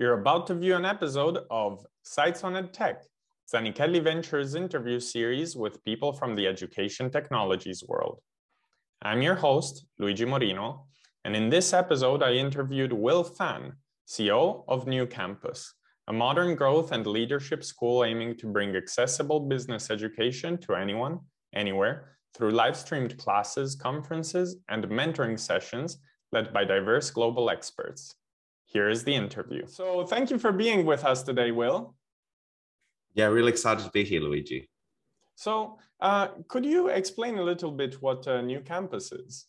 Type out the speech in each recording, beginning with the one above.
You're about to view an episode of Sights on EdTech, Zanichelli Ventures interview series with people from the education technologies world. I'm your host, Luigi Morino, and in this episode, I interviewed Will Fan, CEO of NewCampus, a modern growth and leadership school aiming to bring accessible business education to anyone, anywhere, through live streamed classes, conferences, and mentoring sessions led by diverse global experts. Here is the interview. So thank you for being with us today, Will. Yeah, really excited to be here, Luigi. So uh, could you explain a little bit what a NewCampus is?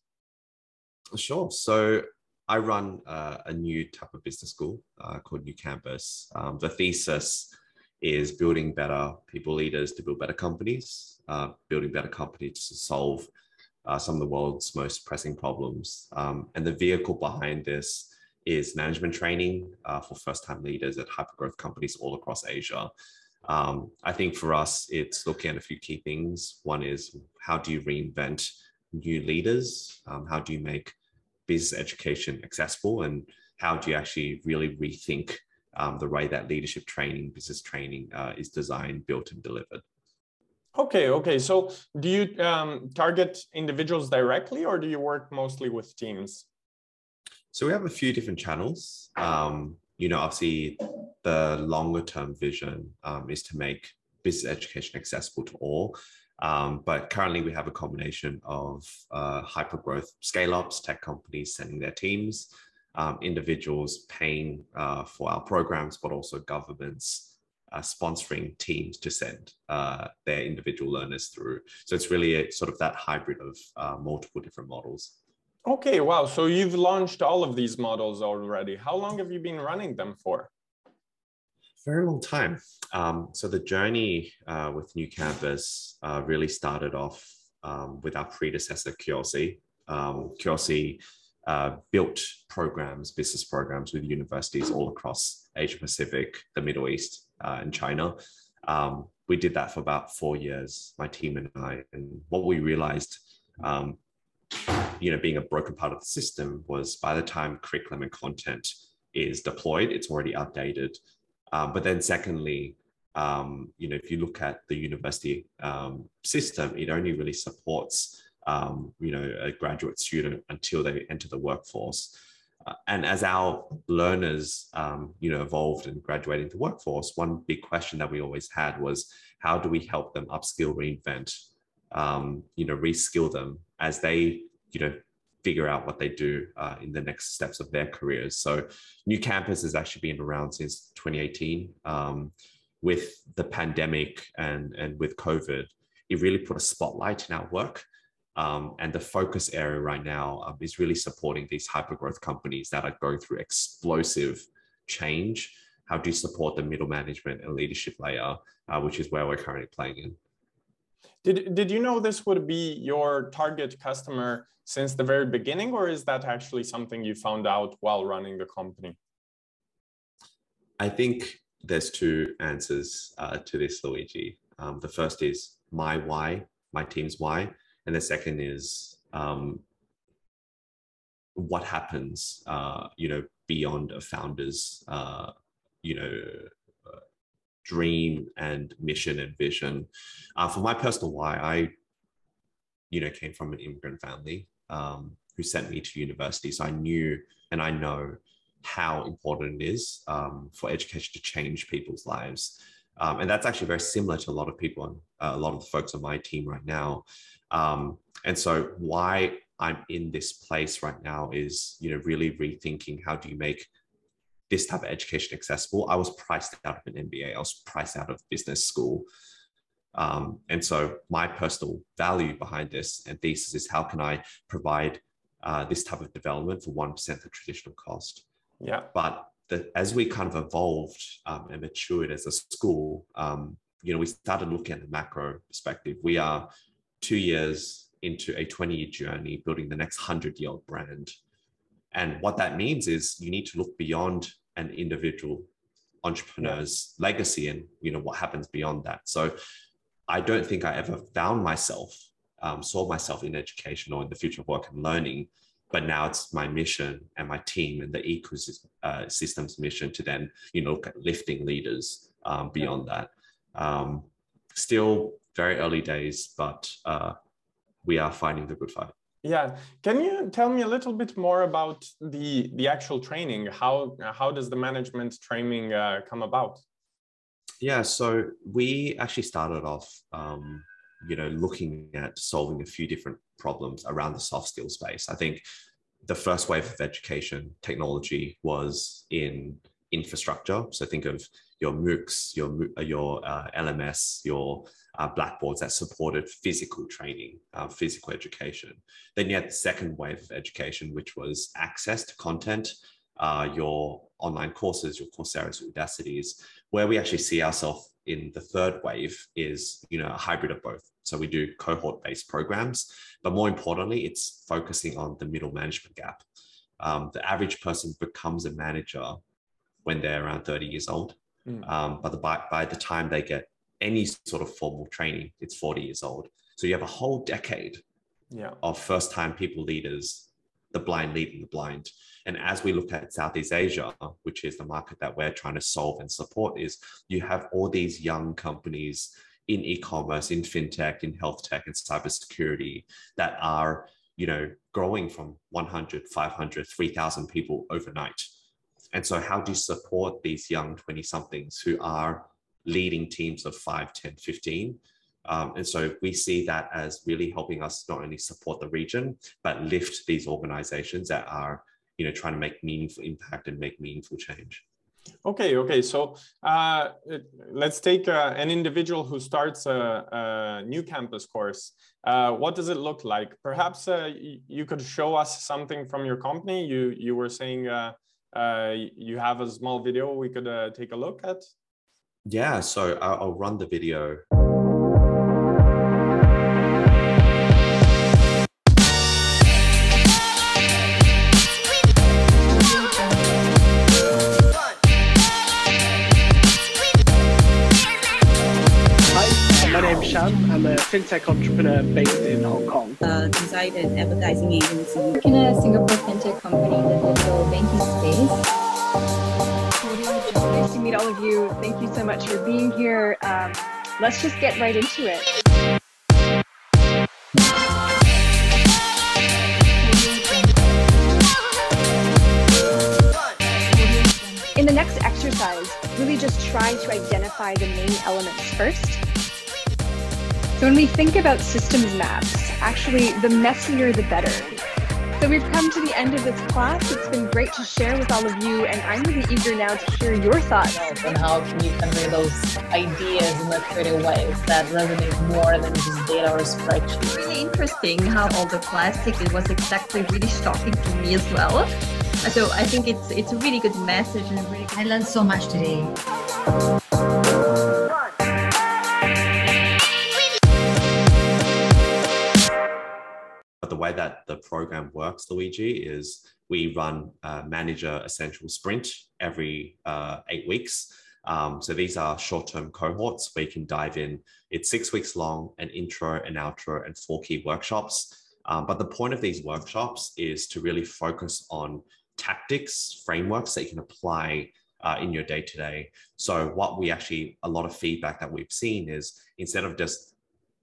Sure. So I run uh, a new type of business school uh, called NewCampus. Um, the thesis is building better people leaders to build better companies, uh, building better companies to solve uh, some of the world's most pressing problems. Um, and the vehicle behind this is management training uh, for first-time leaders at hypergrowth companies all across Asia. Um, I think for us, it's looking at a few key things. One is how do you reinvent new leaders? Um, how do you make business education accessible? And how do you actually really rethink um, the way that leadership training, business training uh, is designed, built, and delivered? Okay, okay. So do you um, target individuals directly or do you work mostly with teams? So we have a few different channels. Um, you know, obviously, the longer term vision um, is to make business education accessible to all. Um, but currently, we have a combination of uh, hyper growth scale ups, tech companies sending their teams, um, individuals paying uh, for our programs, but also governments uh, sponsoring teams to send uh, their individual learners through. So it's really a, sort of that hybrid of uh, multiple different models. Okay, wow. So you've launched all of these models already. How long have you been running them for? Very long time. Um, so the journey uh, with NewCampus uh, really started off um, with our predecessor, Kiosi. Um, Kiosi uh, built programs, business programs with universities all across Asia Pacific, the Middle East, uh, and China. Um, we did that for about four years, my team and I. And what we realized um, you know, being a broken part of the system was by the time curriculum and content is deployed, it's already outdated. Um, but then secondly, um, you know, if you look at the university um, system, it only really supports, um, you know, a graduate student until they enter the workforce. Uh, and as our learners, um, you know, evolved and graduated the workforce, one big question that we always had was, how do we help them upskill, reinvent, um, you know, reskill them as they, you know, figure out what they do uh, in the next steps of their careers. So, NewCampus has actually been around since 2018. Um, with the pandemic and, and with COVID, it really put a spotlight in our work. Um, and the focus area right now um, is really supporting these hypergrowth companies that are going through explosive change. How do you support the middle management and leadership layer, uh, which is where we're currently playing in? Did, did you know this would be your target customer since the very beginning, or is that actually something you found out while running the company? I think there's two answers uh, to this, Luigi. Um, the first is my why, my team's why, and the second is um, what happens, uh, you know, beyond a founder's, uh, you know, dream and mission and vision. Uh, for my personal why, I, you know, came from an immigrant family um, who sent me to university. So I knew and I know how important it is um, for education to change people's lives. Um, and that's actually very similar to a lot of people, on, uh, a lot of the folks on my team right now. Um, and so why I'm in this place right now is, you know, really rethinking how do you make this type of education accessible. I was priced out of an MBA. I was priced out of business school. Um, and so my personal value behind this and thesis is how can I provide uh, this type of development for 1% the traditional cost. Yeah. But the, as we kind of evolved um, and matured as a school, um, you know, we started looking at the macro perspective. We are two years into a 20 year journey building the next 100 year old brand. And what that means is you need to look beyond an individual entrepreneur's legacy and you know what happens beyond that. So I don't think I ever found myself, um, saw myself in education or in the future of work and learning but now it's my mission and my team and the ecosystem's uh, mission to then you know lifting leaders um, beyond that um, still very early days but uh, we are finding the good fight yeah. Can you tell me a little bit more about the the actual training? How how does the management training uh, come about? Yeah so we actually started off um, you know looking at solving a few different problems around the soft skill space. I think the first wave of education technology was in infrastructure. So think of your moocs your your uh, lms your uh, blackboards that supported physical training, uh, physical education. Then you had the second wave of education, which was access to content, uh, your online courses, your Coursera's, Udacities. Where we actually see ourselves in the third wave is, you know, a hybrid of both. So we do cohort-based programs, but more importantly, it's focusing on the middle management gap. Um, the average person becomes a manager when they're around 30 years old. Mm. Um, but the, by, by the time they get any sort of formal training, it's 40 years old. So you have a whole decade yeah. of first time people leaders, the blind leading the blind. And as we look at Southeast Asia, which is the market that we're trying to solve and support, is you have all these young companies in e-commerce, in fintech, in health tech, and cybersecurity that are, you know, growing from 100, 500, 3,000 people overnight. And so how do you support these young 20 somethings who are leading teams of 5, 10, 15. Um, and so we see that as really helping us not only support the region, but lift these organizations that are, you know, trying to make meaningful impact and make meaningful change. Okay, okay. So uh, let's take uh, an individual who starts a, a new campus course. Uh, what does it look like? Perhaps uh, you could show us something from your company. You you were saying uh, uh, you have a small video we could take a look at. Yeah, so I'll, I'll run the video. Hi, my name's Shan. I'm a fintech entrepreneur based in Hong Kong. Uh, design and advertising agency. In a Singapore fintech company in the digital banking space nice to meet all of you. Thank you so much for being here. Um, let's just get right into it. In the next exercise, really just try to identify the main elements first. So when we think about systems maps, actually the messier the better. So we've come to the end of this class. It's been great to share with all of you, and I'm really eager now to hear your thoughts. And how can you convey those ideas in a creative way that resonate more than just data or spreadsheet? Really interesting how all the plastic it was exactly really shocking to me as well. So I think it's it's a really good message and really. I learned so much today. Way that the program works, Luigi, is we run a manager essential sprint every uh, eight weeks. Um, so these are short-term cohorts where you can dive in. It's six weeks long, an intro, an outro, and four key workshops. Um, but the point of these workshops is to really focus on tactics, frameworks that you can apply uh, in your day to day. So, what we actually, a lot of feedback that we've seen is instead of just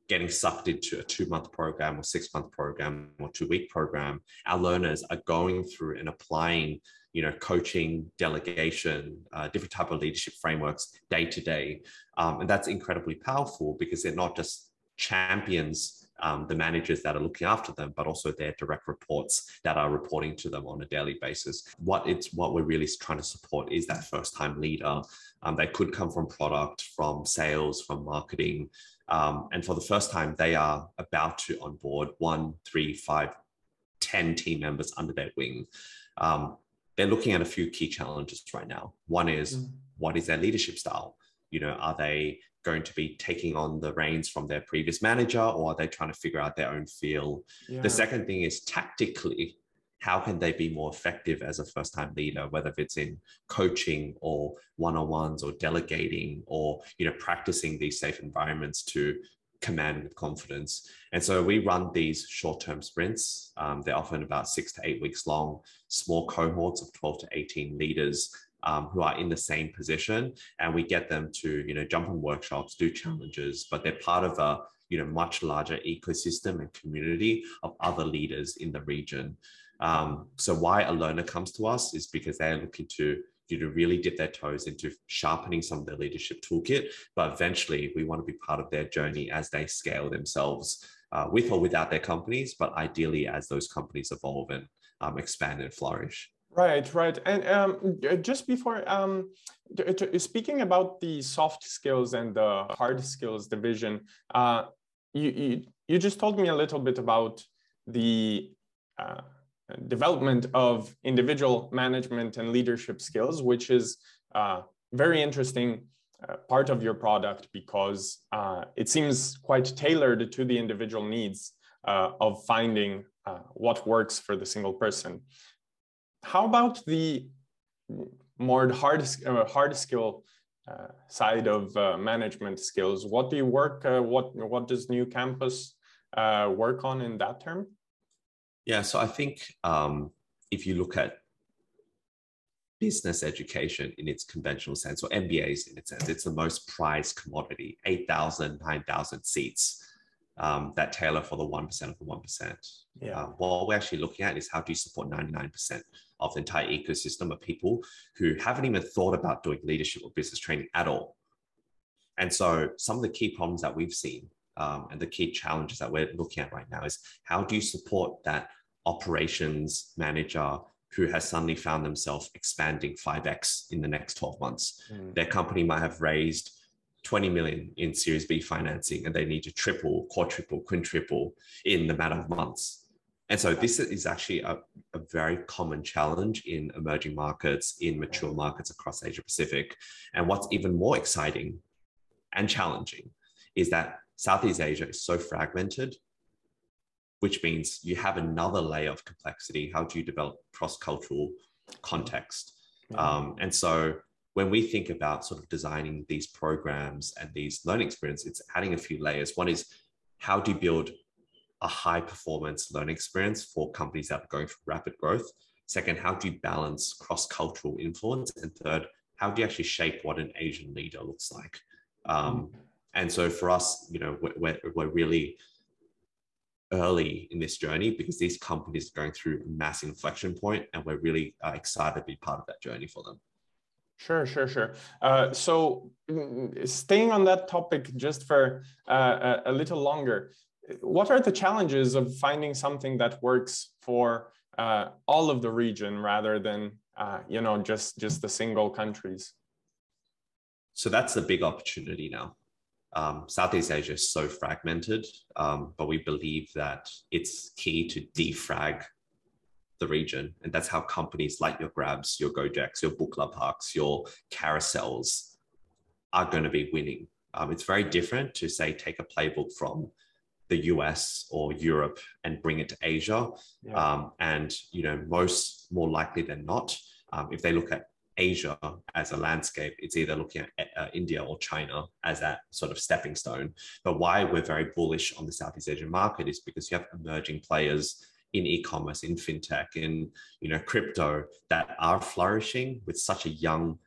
getting sucked into a two month program or six month program or two week program, our learners are going through and applying, you know, coaching, delegation, uh, different type of leadership frameworks day to day. Um, and that's incredibly powerful because they're not just champions um, the managers that are looking after them, but also their direct reports that are reporting to them on a daily basis. What it's what we're really trying to support is that first time leader. Um, they could come from product, from sales, from marketing, um, and for the first time, they are about to onboard one, three, five, ten team members under their wing. Um, they're looking at a few key challenges right now. One is mm. what is their leadership style? You know, are they going to be taking on the reins from their previous manager or are they trying to figure out their own feel? Yeah. The second thing is tactically, how can they be more effective as a first time leader whether it's in coaching or one-on-ones or delegating or you know practicing these safe environments to command with confidence. And so we run these short term sprints. Um, they're often about six to eight weeks long, small cohorts of 12 to 18 leaders um, who are in the same position. And we get them to, you know, jump on workshops, do challenges, but they're part of a, you know, much larger ecosystem and community of other leaders in the region. Um, so why a learner comes to us is because they're looking to you to really dip their toes into sharpening some of their leadership toolkit. But eventually, we want to be part of their journey as they scale themselves uh, with or without their companies, but ideally as those companies evolve and um, expand and flourish. Right, right. And um, just before um, speaking about the soft skills and the hard skills division, uh, you, you, you just told me a little bit about the uh, development of individual management and leadership skills, which is a very interesting uh, part of your product because uh, it seems quite tailored to the individual needs uh, of finding uh, what works for the single person. How about the more hard, uh, hard skill side of management skills? What do you work, what, what does NewCampus work on in that term? Yeah, so I think um, if you look at business education in its conventional sense, or MBAs in its sense, it's the most prized commodity 8,000, 9,000 seats um, that tailor for the 1% of the 1%. Yeah. Uh, what we're actually looking at is how do you support 99% of the entire ecosystem of people who haven't even thought about doing leadership or business training at all. And so some of the key problems that we've seen um, and the key challenges that we're looking at right now is how do you support that operations manager who has suddenly found themselves expanding 5x in the next 12 months. Mm. Their company might have raised 20 million in Series B financing and they need to triple, quadruple, quintuple in the matter of months. And so this is actually a, a very common challenge in emerging markets, in mature markets across Asia Pacific. And what's even more exciting and challenging is that Southeast Asia is so fragmented which means you have another layer of complexity. How do you develop cross cultural context? Yeah. Um, and so when we think about sort of designing these programs and these learning experience, it's adding a few layers. One is how do you build a high performance learning experience for companies that are going through rapid growth? Second, how do you balance cross cultural influence? And third, how do you actually shape what an Asian leader looks like? Um, mm. And so for us, you know, we're, we're really early in this journey because these companies are going through a mass inflection point and we're really uh, excited to be part of that journey for them. Sure, sure, sure. Uh, so mm, staying on that topic just for uh, a, little longer, what are the challenges of finding something that works for uh, all of the region rather than, uh, you know, just, just the single countries? So that's the big opportunity now um, Southeast Asia is so fragmented, um, but we believe that it's key to defrag the region. And that's how companies like your Grabs, your Gojeks, your Bukalapak, your Carousells are going to be winning. Um, it's very different to say, take a playbook from the US or Europe and bring it to Asia. Yeah. Um, and, you know, most more likely than not, um, if they look at Asia as a landscape, it's either looking at uh, India or China as that sort of stepping stone. But why we're very bullish on the Southeast Asian market is because you have emerging players in e-commerce, in fintech, in you know crypto that are flourishing with such a young,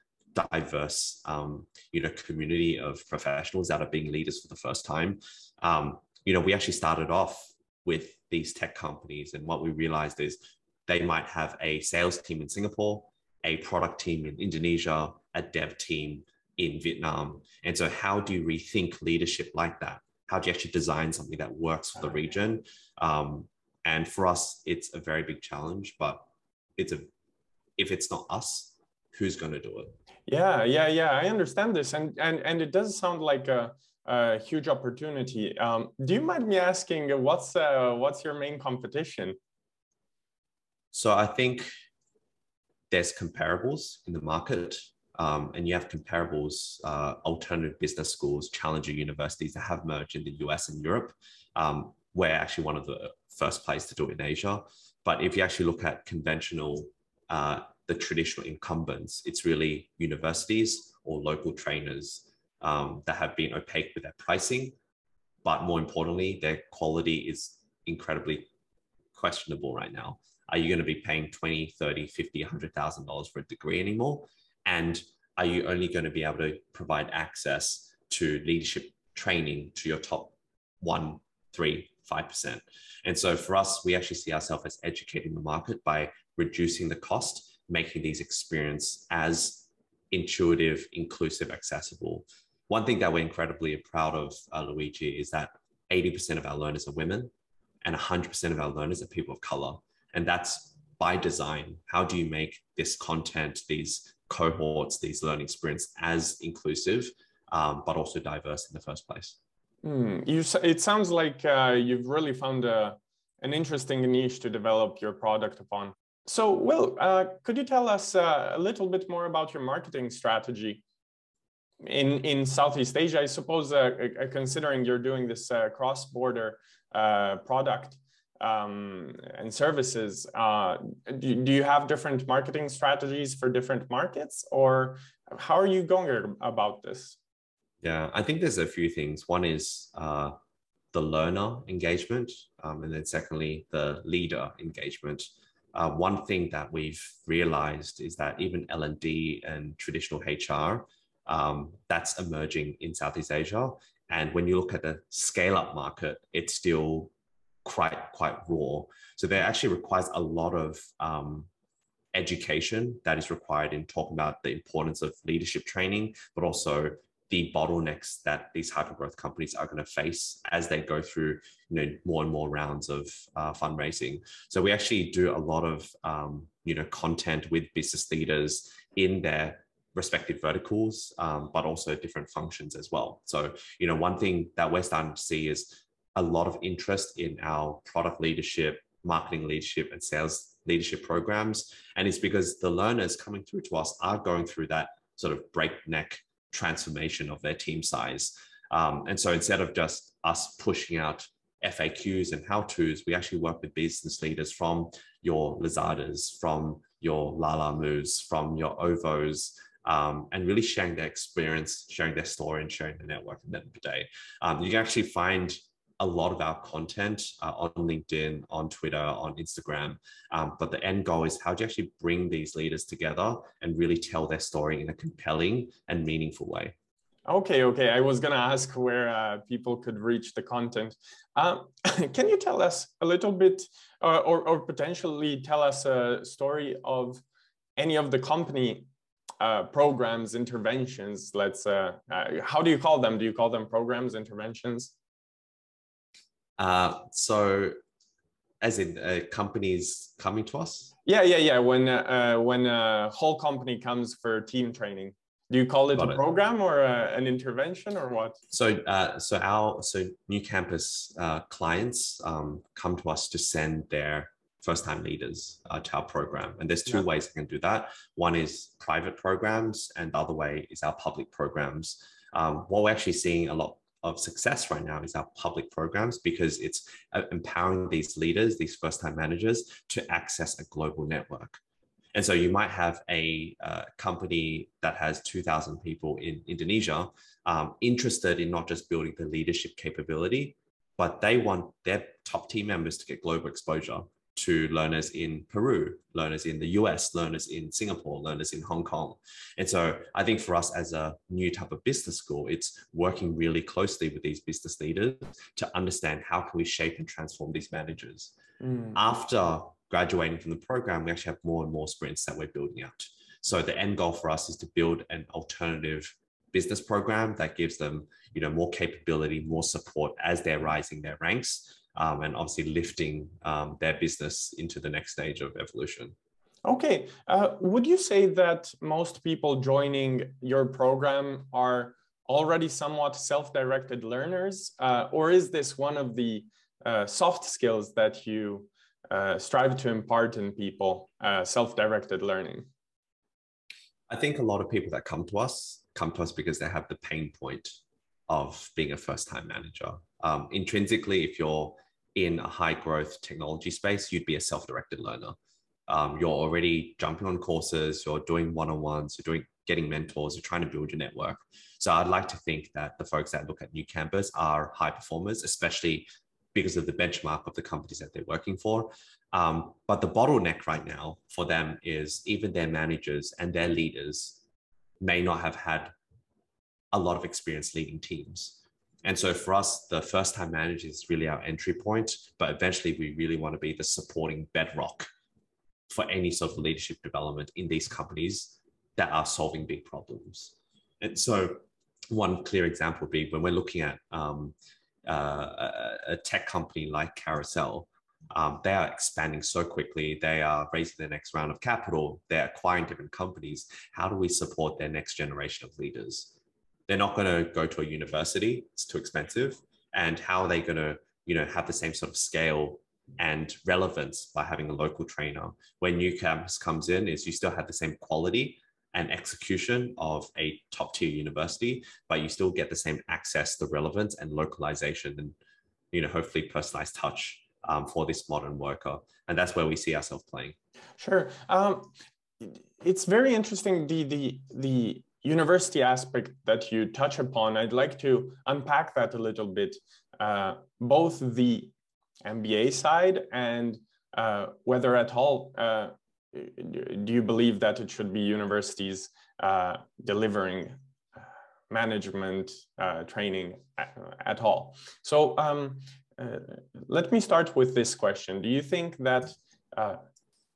diverse um, you know community of professionals that are being leaders for the first time. Um, you know, we actually started off with these tech companies, and what we realized is they might have a sales team in Singapore a product team in Indonesia, a dev team in Vietnam. And so, how do you rethink leadership like that? How do you actually design something that works for the region? Um, and for us, it's a very big challenge, but it's a if it's not us, who's going to do it? Yeah, yeah, yeah. I understand this, and and and it does sound like a, a huge opportunity. Um, do you mind me asking what's uh, what's your main competition? So I think there's comparables in the market. Um, and you have comparables, uh, alternative business schools, challenger universities that have merged in the US and Europe. Um, we're actually one of the first place to do it in Asia. But if you actually look at conventional, uh, the traditional incumbents, it's really universities or local trainers um, that have been opaque with their pricing but more importantly, their quality is incredibly questionable right now. Are you going to be paying 20, 30, 50, $100,000 for a degree anymore? And are you only going to be able to provide access to leadership training to your top one, three, 5%? And so for us, we actually see ourselves as educating the market by reducing the cost, making these experience as intuitive, inclusive, accessible. One thing that we're incredibly proud of, uh, Luigi, is that 80% of our learners are women and 100% of our learners are people of color. And that's by design. How do you make this content, these cohorts, these learning experience as inclusive, um, but also diverse in the first place? Mm, you, it sounds like uh, you've really found a, an interesting niche to develop your product upon. So, Will, uh, could you tell us uh, a little bit more about your marketing strategy in in Southeast Asia? I suppose, uh, uh considering you're doing this uh, cross-border uh, product um, and services, do, do you have different marketing strategies for different markets, or how are you going about this? Yeah, I think there's a few things. One is the learner engagement, um, and then secondly, the leader engagement uh, one thing that we've realized is that even L&D and traditional HR, um, that's emerging in Southeast Asia. And when you look at the scale up market, it's still quite, quite raw. So there actually requires a lot of um, education that is required in talking about the importance of leadership training, but also the bottlenecks that these hypergrowth companies are going to face as they go through you know more and more rounds of uh, fundraising so we actually do a lot of um, you know content with business leaders in their respective verticals um, but also different functions as well so you know one thing that we're starting to see is a lot of interest in our product leadership marketing leadership and sales leadership programs and it's because the learners coming through to us are going through that sort of breakneck transformation of their team size. Um, and so instead of just us pushing out FAQs and how to's, we actually work with business leaders from your Lazadas, from your Lalamoves, from your Ovos, um, and really sharing their experience, sharing their story, and sharing the network at the end of the day. Um, you can actually find a lot of our content uh, on LinkedIn, on Twitter, on Instagram. Um, but the end goal is how do you actually bring these leaders together and really tell their story in a compelling and meaningful way? Okay, okay. I was going to ask where uh, people could reach the content. Um, can you tell us a little bit uh, or, or potentially tell us a story of any of the company uh, programs, interventions? Let's, uh, uh, how do you call them? Do you call them programs, interventions? Uh, so, as in uh, companies coming to us? Yeah, yeah, yeah. When uh, when a whole company comes for team training, do you call it Got a it. program or a, an intervention or what? So, uh, so our so new campus uh, clients um, come to us to send their first time leaders uh, to our program. And there's two yeah. ways they can do that. One is private programs, and the other way is our public programs. Um, what we're actually seeing a lot of success right now is our public programs because it's uh, empowering these leaders, these first time managers to access a global network. And so you might have a uh, company that has 2,000 people in Indonesia um, interested in not just building the leadership capability, but they want their top team members to get global exposure to learners in Peru, learners in the US, learners in Singapore, learners in Hong Kong. And so I think for us as a new type of business school, it's working really closely with these business leaders to understand how can we shape and transform these managers. Mm. After graduating from the program, we actually have more and more sprints that we're building out. So the end goal for us is to build an alternative business program that gives them you know more capability more support as they're rising their ranks um, and obviously lifting um, their business into the next stage of evolution. Okay. Uh, would you say that most people joining your program are already somewhat self directed learners? Uh, or is this one of the uh, soft skills that you uh, strive to impart in people, uh, self directed learning? I think a lot of people that come to us come to us because they have the pain point of being a first time manager. Um, intrinsically, if you're in a high growth technology space, you'd be a self directed learner. Um, you're already jumping on courses, you're doing one on ones, you're doing getting mentors, you're trying to build your network. So I'd like to think that the folks that look at NewCampus are high performers, especially because of the benchmark of the companies that they're working for. Um, but the bottleneck right now for them is even their managers and their leaders may not have had a lot of experience leading teams. And so for us, the first time manager is really our entry point, but eventually we really want to be the supporting bedrock for any sort of leadership development in these companies that are solving big problems. And so one clear example would be when we're looking at um, uh, a, tech company like Carousell, um, they are expanding so quickly. They are raising their next round of capital. They're acquiring different companies. How do we support their next generation of leaders? They're not going to go to a university it's too expensive. And how are they going to you know have the same sort of scale and relevance by having a local trainer? When new campus comes in is you still have the same quality and execution of a top tier university but you still get the same access the relevance and localization and you know hopefully personalized touch um, for this modern worker. And that's where we see ourselves playing. Sure. Um, it's very interesting the the the university aspect that you touch upon, I'd like to unpack that a little bit, uh, both the MBA side and uh, whether at all uh, do you believe that it should be universities uh, delivering uh, management uh, training at, all. So um, let me start with this question. Do you think that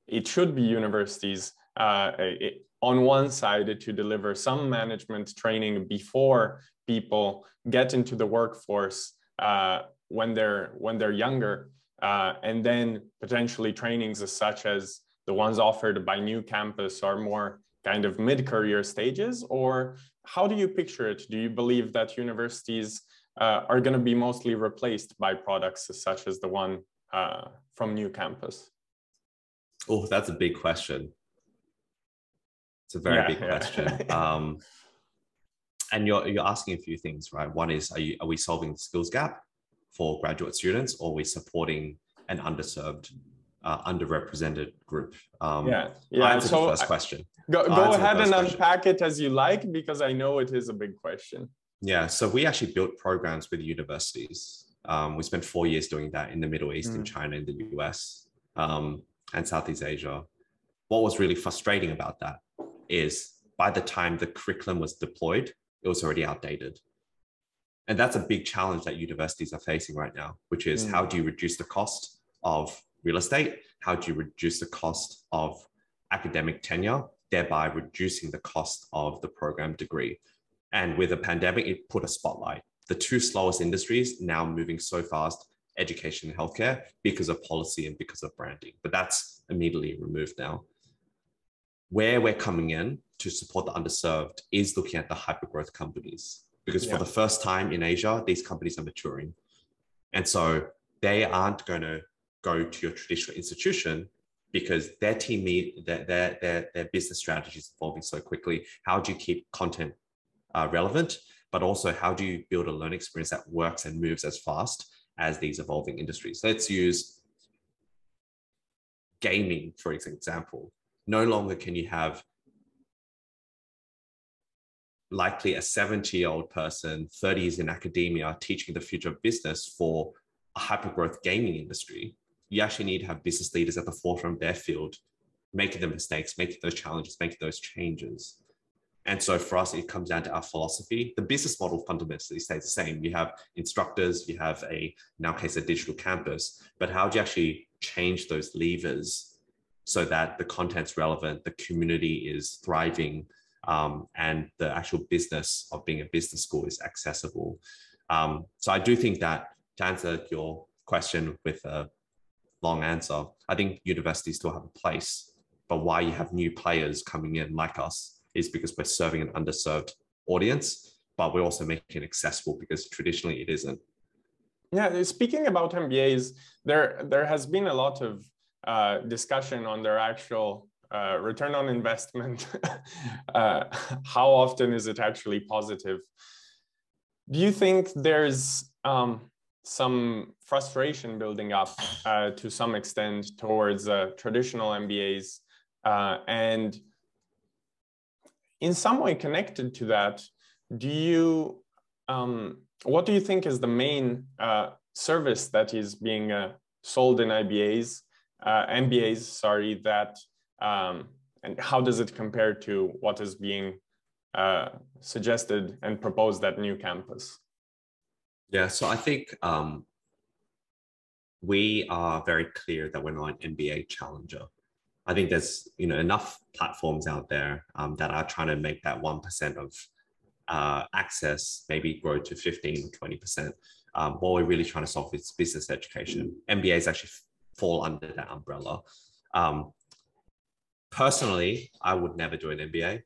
it should be universities it, on one side to deliver some management training before people get into the workforce uh, when they're when they're younger, uh, and then potentially trainings such as the ones offered by NewCampus are more kind of mid-career stages, or how do you picture it? Do you believe that universities uh, are going to be mostly replaced by products such as the one uh, from NewCampus? Oh, that's a big question. It's a very yeah, big yeah. question. um, and you're you're asking a few things, right? One is, are you are we solving the skills gap for graduate students, or are we supporting an underserved, uh, underrepresented group? Um, yeah, yeah. So first question. Go, go ahead and question. unpack it as you like, because I know it is a big question. Yeah, so we actually built programs with universities. Um, we spent four years doing that in the Middle East, mm. in China, in the US, um, and Southeast Asia. What was really frustrating about that is by the time the curriculum was deployed, it was already outdated. And that's a big challenge that universities are facing right now, which is mm. how do you reduce the cost of real estate? How do you reduce the cost of academic tenure, thereby reducing the cost of the program degree? And with the pandemic, it put a spotlight. The two slowest industries now moving so fast education and healthcare because of policy and because of branding. But that's immediately removed now where we're coming in to support the underserved is looking at the hypergrowth companies because yeah. for the first time in Asia, these companies are maturing. And so they aren't going to go to your traditional institution because their team need their, their, their, their business strategy is evolving so quickly. How do you keep content uh, relevant? But also, how do you build a learning experience that works and moves as fast as these evolving industries? Let's use gaming, for example no longer can you have likely a 70 year old person, 30s in academia, teaching the future of business for a hyper growth gaming industry. You actually need to have business leaders at the forefront of their field, making the mistakes, making those challenges, making those changes. And so for us, it comes down to our philosophy. The business model fundamentally stays the same. You have instructors, you have a, in our case, a digital campus, but how do you actually change those levers so that the content's relevant, the community is thriving, um, and the actual business of being a business school is accessible. Um, so I do think that to answer your question with a long answer, I think universities still have a place. But why you have new players coming in like us is because we're serving an underserved audience, but we're also making it accessible because traditionally it isn't. Yeah, speaking about MBAs, there there has been a lot of uh, discussion on their actual uh, return on investment. uh, how often is it actually positive? Do you think there's um, some frustration building up uh, to some extent towards uh, traditional MBAs? And in some way connected to that, do you, um, what do you think is the main service that is being sold in IBAs, uh, MBAs, sorry, that, um, and how does it compare to what is being uh, suggested and proposed at NewCampus? Yeah, so I think um, we are very clear that we're not an MBA challenger. I think there's you know enough platforms out there um, that are trying to make that one percent of uh, access maybe grow to 15 or 20 percent. Um, what we're really trying to solve is business education. MBAs actually fall under that umbrella. Um, personally, I would never do an MBA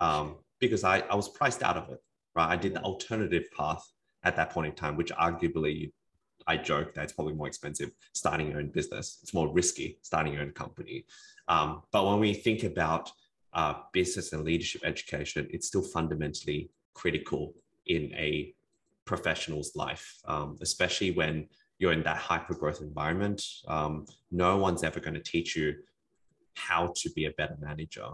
um, because I, I was priced out of it. Right, I did the alternative path at that point in time, which arguably I joke that it's probably more expensive starting your own business. It's more risky starting your own company. Um, but when we think about uh, business and leadership education, it's still fundamentally critical in a professional's life, um, especially when you're in that hyper growth environment. Um, no one's ever going to teach you how to be a better manager.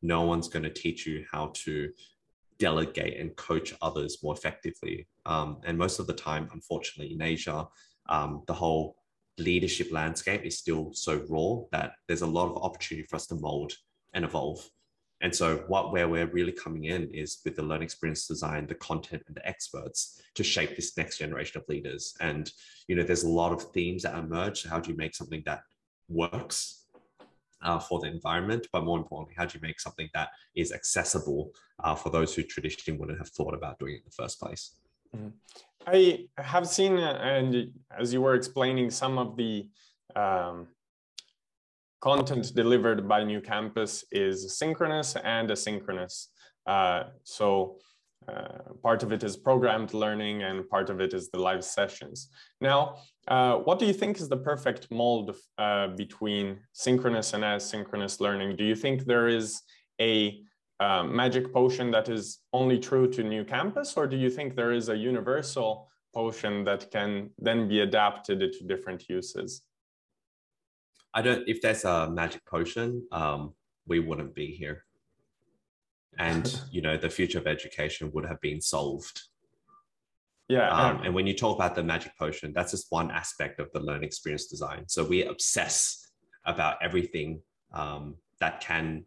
No one's going to teach you how to delegate and coach others more effectively. Um, and most of the time, unfortunately, in Asia, um, the whole leadership landscape is still so raw that there's a lot of opportunity for us to mold and evolve. And so, what where we're really coming in is with the learning experience design, the content, and the experts to shape this next generation of leaders. And you know, there's a lot of themes that emerge. How do you make something that works uh, for the environment, but more importantly, how do you make something that is accessible uh, for those who traditionally wouldn't have thought about doing it in the first place? Mm-hmm. I have seen, and as you were explaining, some of the um, content delivered by NewCampus is synchronous and asynchronous. Uh, so uh, part of it is programmed learning and part of it is the live sessions. Now, uh, what do you think is the perfect mold uh, between synchronous and asynchronous learning? Do you think there is a uh, magic potion that is only true to NewCampus, or do you think there is a universal potion that can then be adapted to different uses? I don't, if there's a magic potion, um, we wouldn't be here. And you know the future of education would have been solved. Yeah um, and when you talk about the magic potion that's just one aspect of the learning experience design. So we obsess about everything um, that can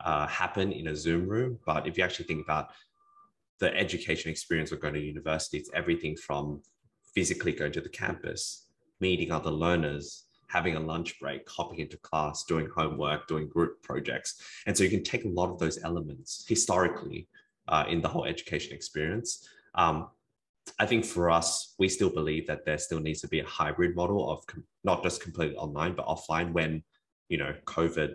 uh, happen in a zoom room. But if you actually think about the education experience of going to university it's everything from physically going to the campus meeting other learners having a lunch break, hopping into class, doing homework, doing group projects. And so you can take a lot of those elements historically uh, in the whole education experience. Um, I think for us, we still believe that there still needs to be a hybrid model of com- not just completely online, but offline when, you know, COVID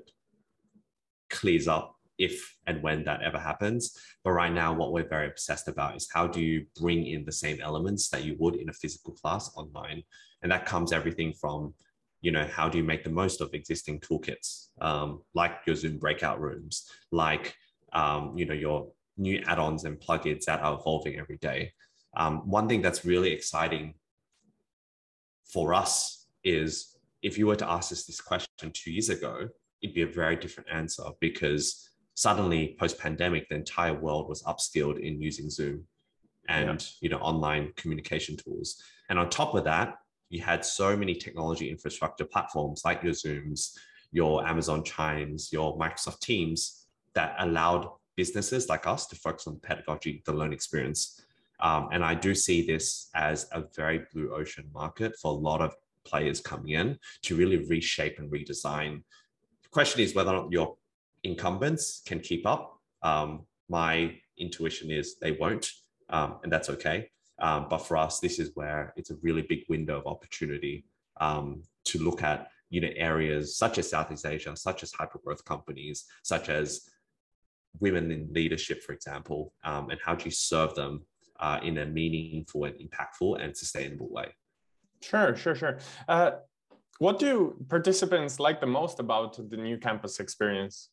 clears up if and when that ever happens. But right now, what we're very obsessed about is how do you bring in the same elements that you would in a physical class online? And that comes everything from you know how do you make the most of existing toolkits um, like your zoom breakout rooms like um, you know your new add-ons and plugins that are evolving every day um, one thing that's really exciting for us is if you were to ask us this question two years ago it'd be a very different answer because suddenly post-pandemic the entire world was upskilled in using zoom and yeah. you know online communication tools and on top of that you had so many technology infrastructure platforms like your Zooms, your Amazon Chimes, your Microsoft Teams that allowed businesses like us to focus on pedagogy, the learning experience. Um, and I do see this as a very blue ocean market for a lot of players coming in to really reshape and redesign. The question is whether or not your incumbents can keep up. Um, my intuition is they won't, um, and that's okay. Um, but for us, this is where it's a really big window of opportunity um, to look at you know areas such as Southeast Asia, such as hypergrowth companies, such as women in leadership, for example, um, and how do you serve them uh, in a meaningful and impactful and sustainable way? Sure, sure, sure. Uh, what do participants like the most about the new campus experience?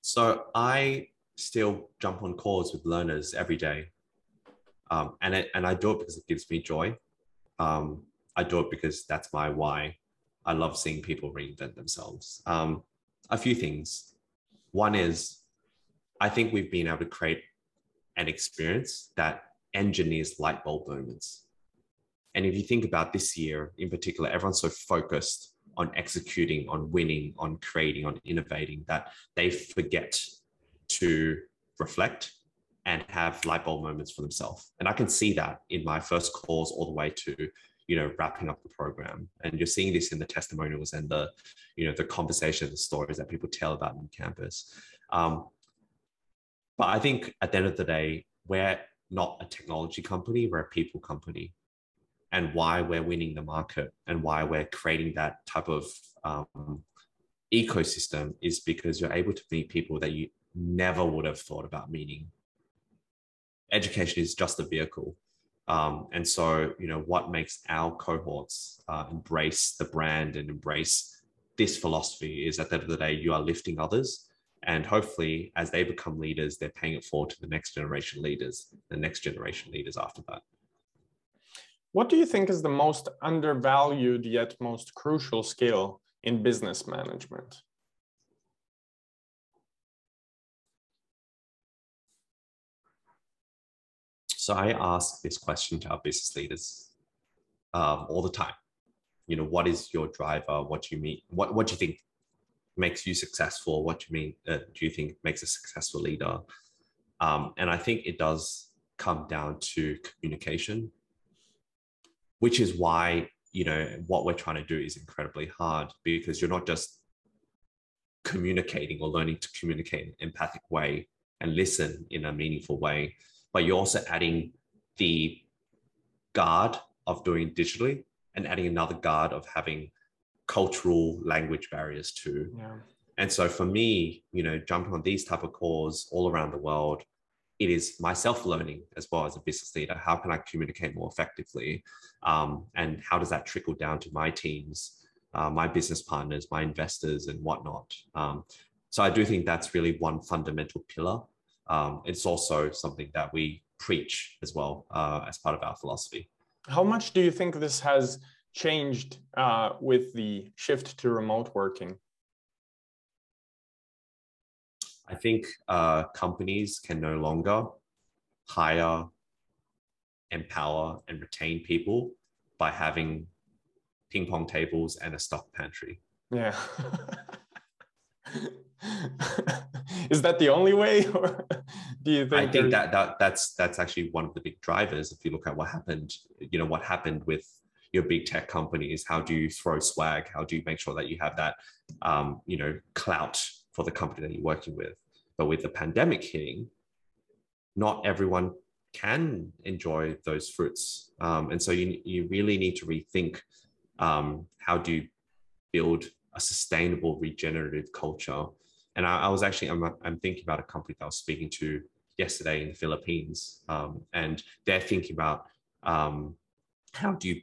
So I still jump on calls with learners every day um, and it, and I do it because it gives me joy. Um, I do it because that's my why. I love seeing people reinvent themselves. Um, a few things. One is I think we've been able to create an experience that engineers light bulb moments. And if you think about this year in particular, everyone's so focused on executing, on winning, on creating, on innovating that they forget to reflect and have light bulb moments for themselves. And I can see that in my first calls all the way to, you know, wrapping up the program. And you're seeing this in the testimonials and the, you know, the conversations, the stories that people tell about NewCampus. Um, but I think at the end of the day, we're not a technology company, we're a people company. And why we're winning the market and why we're creating that type of um, ecosystem is because you're able to meet people that you never would have thought about meeting education is just a vehicle. Um, and so, you know, what makes our cohorts uh, embrace the brand and embrace this philosophy is at the end of the day, you are lifting others. And hopefully, as they become leaders, they're paying it forward to the next generation leaders, the next generation leaders after that. What do you think is the most undervalued yet most crucial skill in business management? So I ask this question to our business leaders um, all the time. You know, what is your driver? What do you mean? What What do you think makes you successful? What do you mean? Uh, do you think makes a successful leader? Um, and I think it does come down to communication, which is why you know what we're trying to do is incredibly hard because you're not just communicating or learning to communicate in an empathic way and listen in a meaningful way but you're also adding the guard of doing digitally and adding another guard of having cultural language barriers too. Yeah. And so for me, you know, jumping on these type of calls all around the world, it is myself learning as well as a business leader. How can I communicate more effectively? Um, and how does that trickle down to my teams, uh, my business partners, my investors, and whatnot? Um, so I do think that's really one fundamental pillar um, it's also something that we preach as well uh, as part of our philosophy. How much do you think this has changed uh, with the shift to remote working? I think uh, companies can no longer hire, empower, and retain people by having ping pong tables and a stock pantry. Yeah. is that the only way or do you think i think that, that that's that's actually one of the big drivers if you look at what happened you know what happened with your big tech companies how do you throw swag? How do you make sure that you have that um, you know clout for the company that you're working with? But with the pandemic hitting not everyone can enjoy those fruits. Um, and so you, you really need to rethink um, how do you build a sustainable regenerative culture and I, I was actually I'm, I'm thinking about a company that I was speaking to yesterday in the Philippines, um, and they're thinking about um, how do you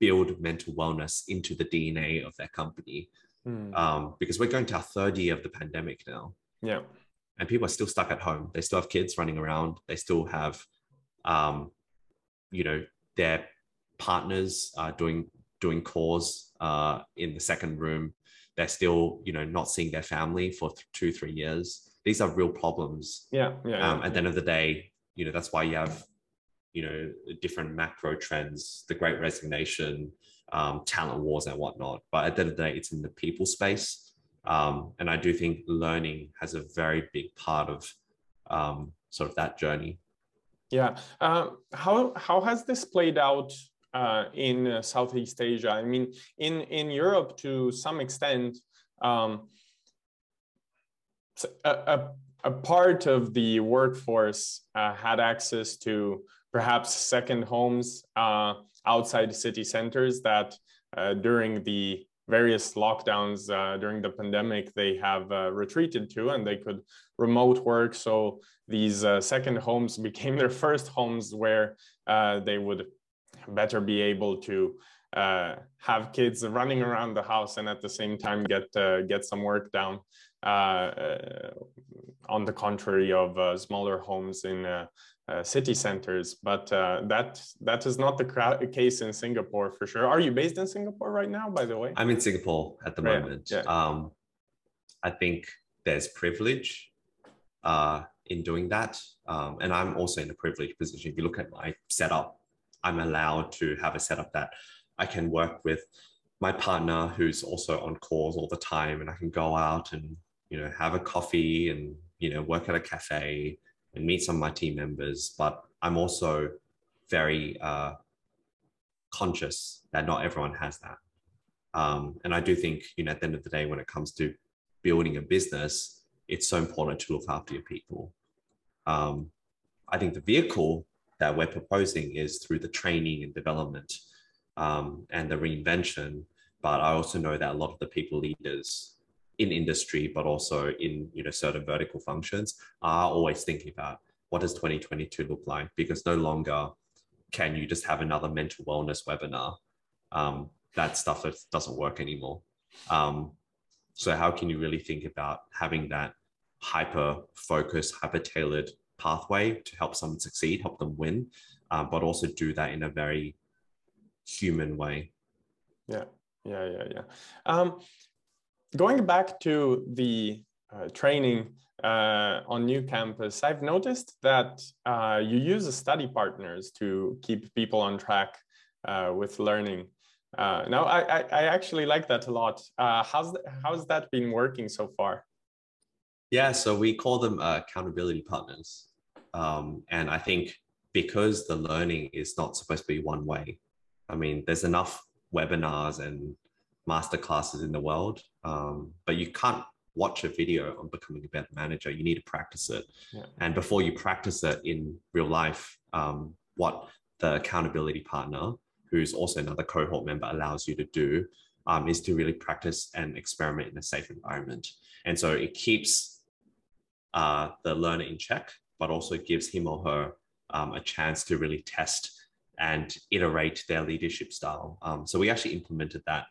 build mental wellness into the DNA of their company, mm. um, because we're going to our third year of the pandemic now. Yeah, and people are still stuck at home. They still have kids running around. They still have, um, you know, their partners uh, doing doing calls uh, in the second room they're still you know not seeing their family for th- two three years. These are real problems. Yeah yeah, um, yeah. at the end of the day you know that's why you have you know different macro trends the great resignation um, talent wars and whatnot. But at the end of the day it's in the people space. Um, and i do think learning has a very big part of um, sort of that journey. Yeah. Uh, how how has this played out uh, in uh, Southeast Asia. I mean, in, in Europe, to some extent, um, a, a, a, part of the workforce uh, had access to perhaps second homes uh, outside city centers that uh, during the various lockdowns uh, during the pandemic they have uh, retreated to and they could remote work so these uh, second homes became their first homes where they would better be able to uh, have kids running around the house and at the same time get uh, get some work done. Uh, uh on the contrary of uh, smaller homes in uh, city centers, but that that is not the case in Singapore for sure. Are you based in Singapore right now? By the way, I'm in Singapore at the right. moment. Yeah. Um, I think there's privilege uh, in doing that. Um, and I'm also in a privileged position. If you look at my setup, I'm allowed to have a setup that I can work with my partner who's also on calls all the time and I can go out and, you know, have a coffee and, you know, work at a cafe and meet some of my team members. But I'm also very uh, conscious that not everyone has that. Um, and I do think, you know, at the end of the day, when it comes to building a business, it's so important to look after your people. Um, I think the vehicle that we're proposing is through the training and development um, and the reinvention. But I also know that a lot of the people leaders in industry, but also in you know certain vertical functions, are always thinking about what does 2022 look like? Because no longer can you just have another mental wellness webinar. Um, that stuff that doesn't work anymore. Um, so how can you really think about having that hyper focused, hyper tailored pathway to help someone succeed, help them win, uh, but also do that in a very human way. Yeah, yeah, yeah, yeah. Um, going back to the uh, training uh, on NewCampus, I've noticed that uh, you use study partners to keep people on track uh, with learning. Uh, no, I, I, I, actually like that a lot. Uh, how's, the, how's that been working so far? Yeah, so we call them accountability partners. Um, and I think because the learning is not supposed to be one way, I mean, there's enough webinars and master classes in the world, um, but you can't watch a video on becoming a better manager. You need to practice it. Yeah. And before you practice it in real life, um, what the accountability partner, who's also another cohort member, allows you to do um, is to really practice and experiment in a safe environment. And so it keeps uh, the learner in check, but also gives him or her um, a chance to really test and iterate their leadership style. Um, so we actually implemented that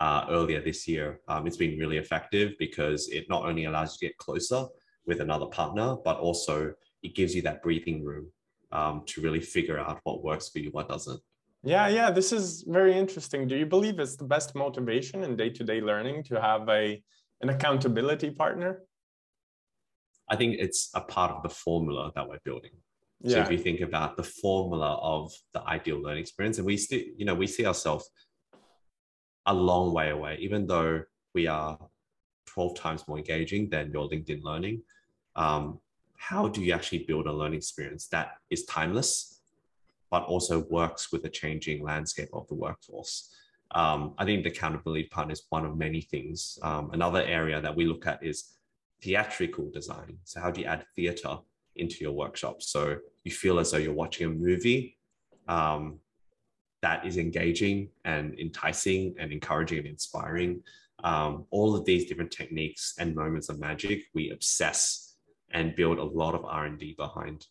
uh, earlier this year. Um, it's been really effective because it not only allows you to get closer with another partner, but also it gives you that breathing room um, to really figure out what works for you, what doesn't. Yeah, yeah, this is very interesting. Do you believe it's the best motivation in day-to-day learning to have a an accountability partner? I think it's a part of the formula that we're building. So if you think about the formula of the ideal learning experience, and we still, you know, we see ourselves a long way away, even though we are 12 times more engaging than your LinkedIn learning. Um, how do you actually build a learning experience that is timeless, but also works with the changing landscape of the workforce? Um, I think the accountability part is one of many things. Um, another area that we look at is theatrical design. So how do you add theater into your workshop? So you feel as though you're watching a movie um, that is engaging and enticing and encouraging and inspiring. Um, all of these different techniques and moments of magic, we obsess and build a lot of R&D behind.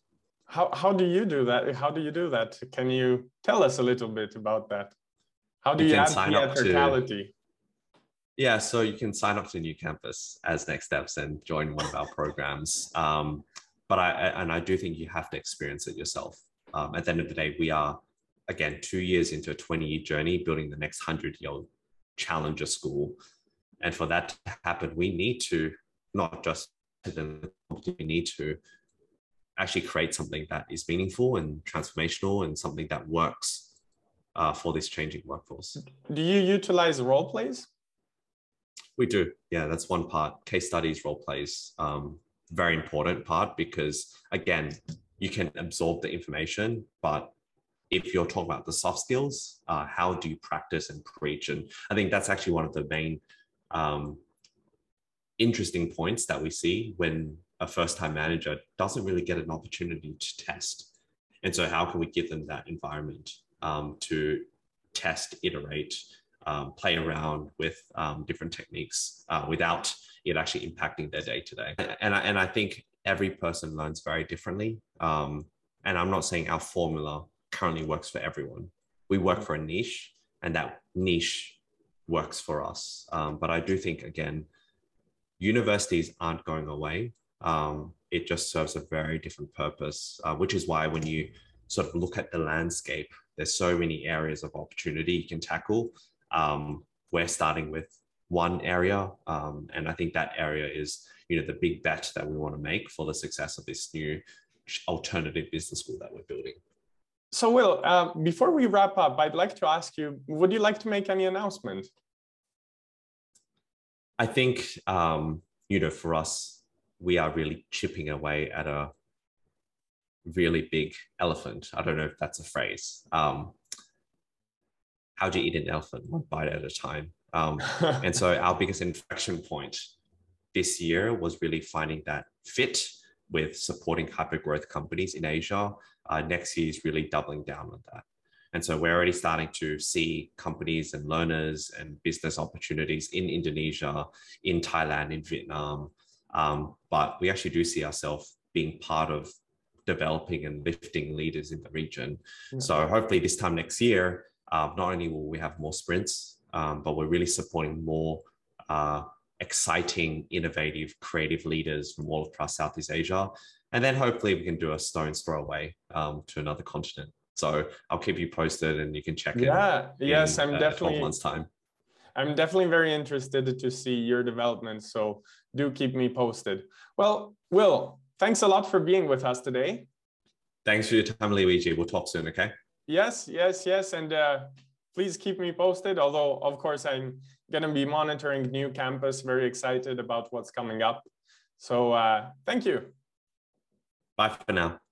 How, how do you do that? How do you do that? Can you tell us a little bit about that? How do you, you add theatricality? Yeah, so you can sign up to the NewCampus as next steps and join one of our programs. Um, but I and I do think you have to experience it yourself. Um, at the end of the day, we are again two years into a 20 year journey building the next hundred year old challenger school, and for that to happen, we need to not just we need to actually create something that is meaningful and transformational and something that works uh, for this changing workforce. Do you utilize role plays? We do. Yeah, that's one part. Case studies, role plays, um, very important part because again, you can absorb the information, but if you're talking about the soft skills, uh, how do you practice and preach? And I think that's actually one of the main um, interesting points that we see when a first-time manager doesn't really get an opportunity to test. And so, how can we give them that environment um, to test, iterate, um, play around with um, different techniques uh, without it actually impacting their day to day. And I, and I think every person learns very differently. Um, and I'm not saying our formula currently works for everyone. We work for a niche, and that niche works for us. Um, but I do think again, universities aren't going away. Um, it just serves a very different purpose, uh, which is why when you sort of look at the landscape, there's so many areas of opportunity you can tackle. Um, we're starting with one area, um, and I think that area is you know the big bet that we want to make for the success of this new alternative business school that we're building. So, Will, uh, before we wrap up, I'd like to ask you: Would you like to make any announcement? I think um, you know, for us, we are really chipping away at a really big elephant. I don't know if that's a phrase. Um, how do you eat an elephant? One bite at a time. Um, and so our biggest inflection point this year was really finding that fit with supporting hyper growth companies in Asia. Uh, next year is really doubling down on that. And so we're already starting to see companies and learners and business opportunities in Indonesia, in Thailand, in Vietnam. Um, but we actually do see ourselves being part of developing and lifting leaders in the region. Yeah. So hopefully this time next year, uh, not only will we have more sprints, um, but we're really supporting more uh, exciting, innovative, creative leaders from all across Southeast Asia. And then hopefully we can do a stone's throw away um, to another continent. So I'll keep you posted and you can check yeah, in. Yeah, yes, I'm uh, definitely. months time. I'm definitely very interested to see your development. So do keep me posted. Well, Will, thanks a lot for being with us today. Thanks for your time, Luigi. We'll talk soon, okay? Yes, yes, yes. And uh, please keep me posted. Although, of course, I'm going to be monitoring NewCampus. Very excited about what's coming up. So uh, thank you. Bye for now.